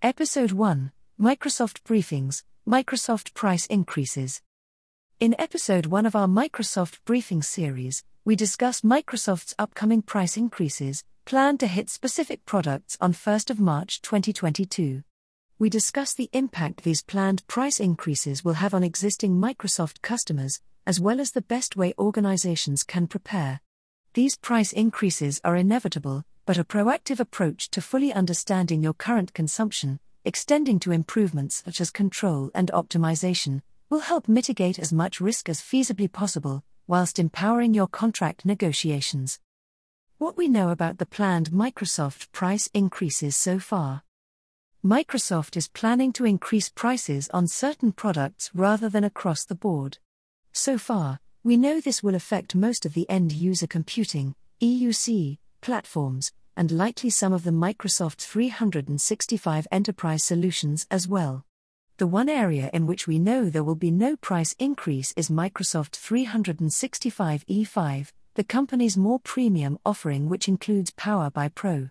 Episode 1 Microsoft Briefings Microsoft Price Increases. In Episode 1 of our Microsoft Briefing series, we discuss Microsoft's upcoming price increases, planned to hit specific products on 1st of March 2022. We discuss the impact these planned price increases will have on existing Microsoft customers, as well as the best way organizations can prepare. These price increases are inevitable, but a proactive approach to fully understanding your current consumption, extending to improvements such as control and optimization, will help mitigate as much risk as feasibly possible, whilst empowering your contract negotiations. What we know about the planned Microsoft price increases so far. Microsoft is planning to increase prices on certain products rather than across the board. So far, we know this will affect most of the end user computing, EUC, platforms, and likely some of the Microsoft 365 enterprise solutions as well. The one area in which we know there will be no price increase is Microsoft 365 E5, the company's more premium offering, which includes Power BI Pro.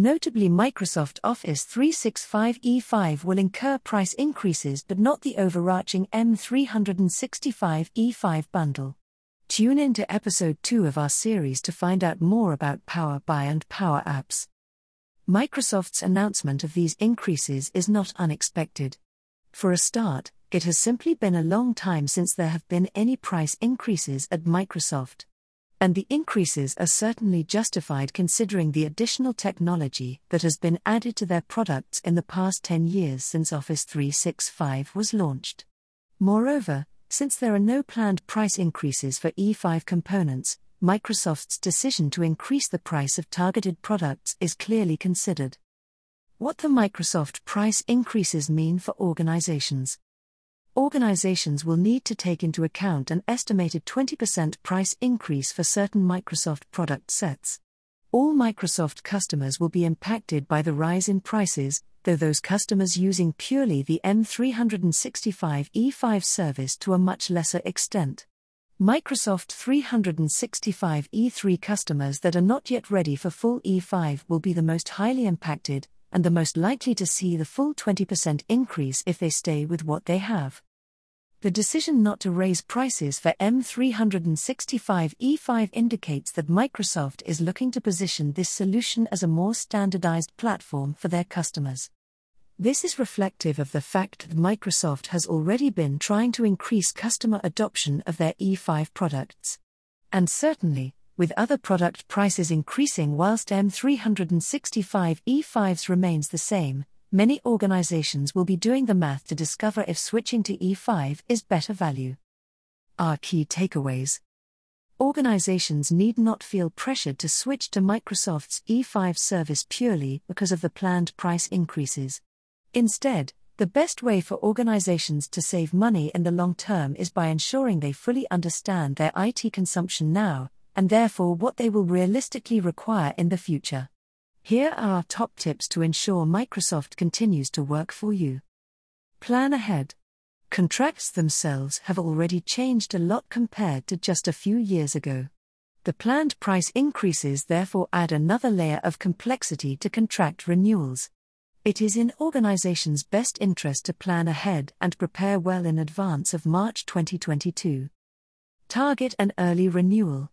Notably, Microsoft Office 365 E5 will incur price increases but not the overarching M365 E5 bundle. Tune in to episode 2 of our series to find out more about Power BI and Power Apps. Microsoft's announcement of these increases is not unexpected. For a start, it has simply been a long time since there have been any price increases at Microsoft. And the increases are certainly justified considering the additional technology that has been added to their products in the past 10 years since Office 365 was launched. Moreover, since there are no planned price increases for E5 components, Microsoft's decision to increase the price of targeted products is clearly considered. What the Microsoft price increases mean for organizations. Organizations will need to take into account an estimated 20% price increase for certain Microsoft product sets. All Microsoft customers will be impacted by the rise in prices, though those customers using purely the M365 E5 service to a much lesser extent. Microsoft 365 E3 customers that are not yet ready for full E5 will be the most highly impacted, and the most likely to see the full 20% increase if they stay with what they have. The decision not to raise prices for M365 E5 indicates that Microsoft is looking to position this solution as a more standardized platform for their customers. This is reflective of the fact that Microsoft has already been trying to increase customer adoption of their E5 products. And certainly, with other product prices increasing whilst M365 E5s remains the same, many organizations will be doing the math to discover if switching to E5 is better value. Our key takeaways Organizations need not feel pressured to switch to Microsoft's E5 service purely because of the planned price increases. Instead, the best way for organizations to save money in the long term is by ensuring they fully understand their IT consumption now, and therefore what they will realistically require in the future. Here are our top tips to ensure Microsoft continues to work for you. Plan ahead. Contracts themselves have already changed a lot compared to just a few years ago. The planned price increases therefore add another layer of complexity to contract renewals. It is in organizations' best interest to plan ahead and prepare well in advance of March 2022. Target an early renewal.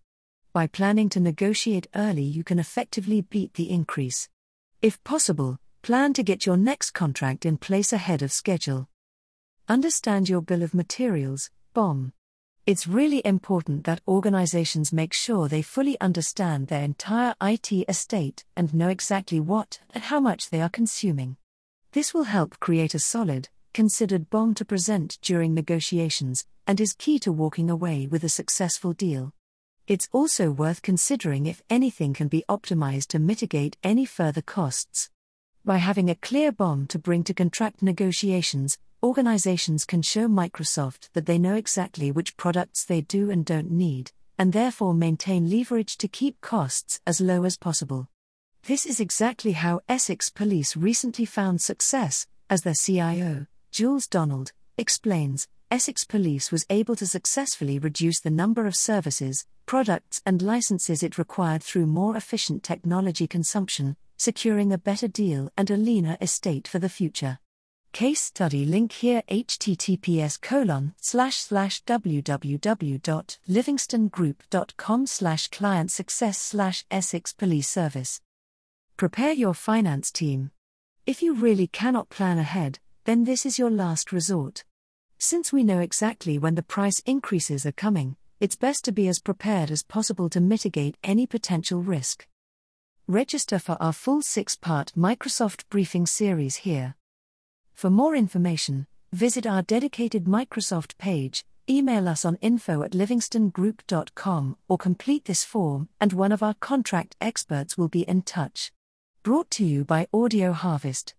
By planning to negotiate early, you can effectively beat the increase. If possible, plan to get your next contract in place ahead of schedule. Understand your bill of materials, BOM. It's really important that organizations make sure they fully understand their entire IT estate and know exactly what and how much they are consuming. This will help create a solid, considered BOM to present during negotiations, and is key to walking away with a successful deal. It's also worth considering if anything can be optimized to mitigate any further costs. By having a clear BOM to bring to contract negotiations, organizations can show Microsoft that they know exactly which products they do and don't need, and therefore maintain leverage to keep costs as low as possible. This is exactly how Essex Police recently found success, as their CIO, Jules Donald, explains Essex Police was able to successfully reduce the number of services, products, and licenses it required through more efficient technology consumption, securing a better deal and a leaner estate for the future. Case study link here https colon slash slash www.livingstongroup.com slash client success slash Essex Police Service. Prepare your finance team. If you really cannot plan ahead, then this is your last resort. Since we know exactly when the price increases are coming, it's best to be as prepared as possible to mitigate any potential risk. Register for our full six part Microsoft briefing series here. For more information, visit our dedicated Microsoft page, email us on info at livingstongroup.com, or complete this form, and one of our contract experts will be in touch. Brought to you by Audio Harvest.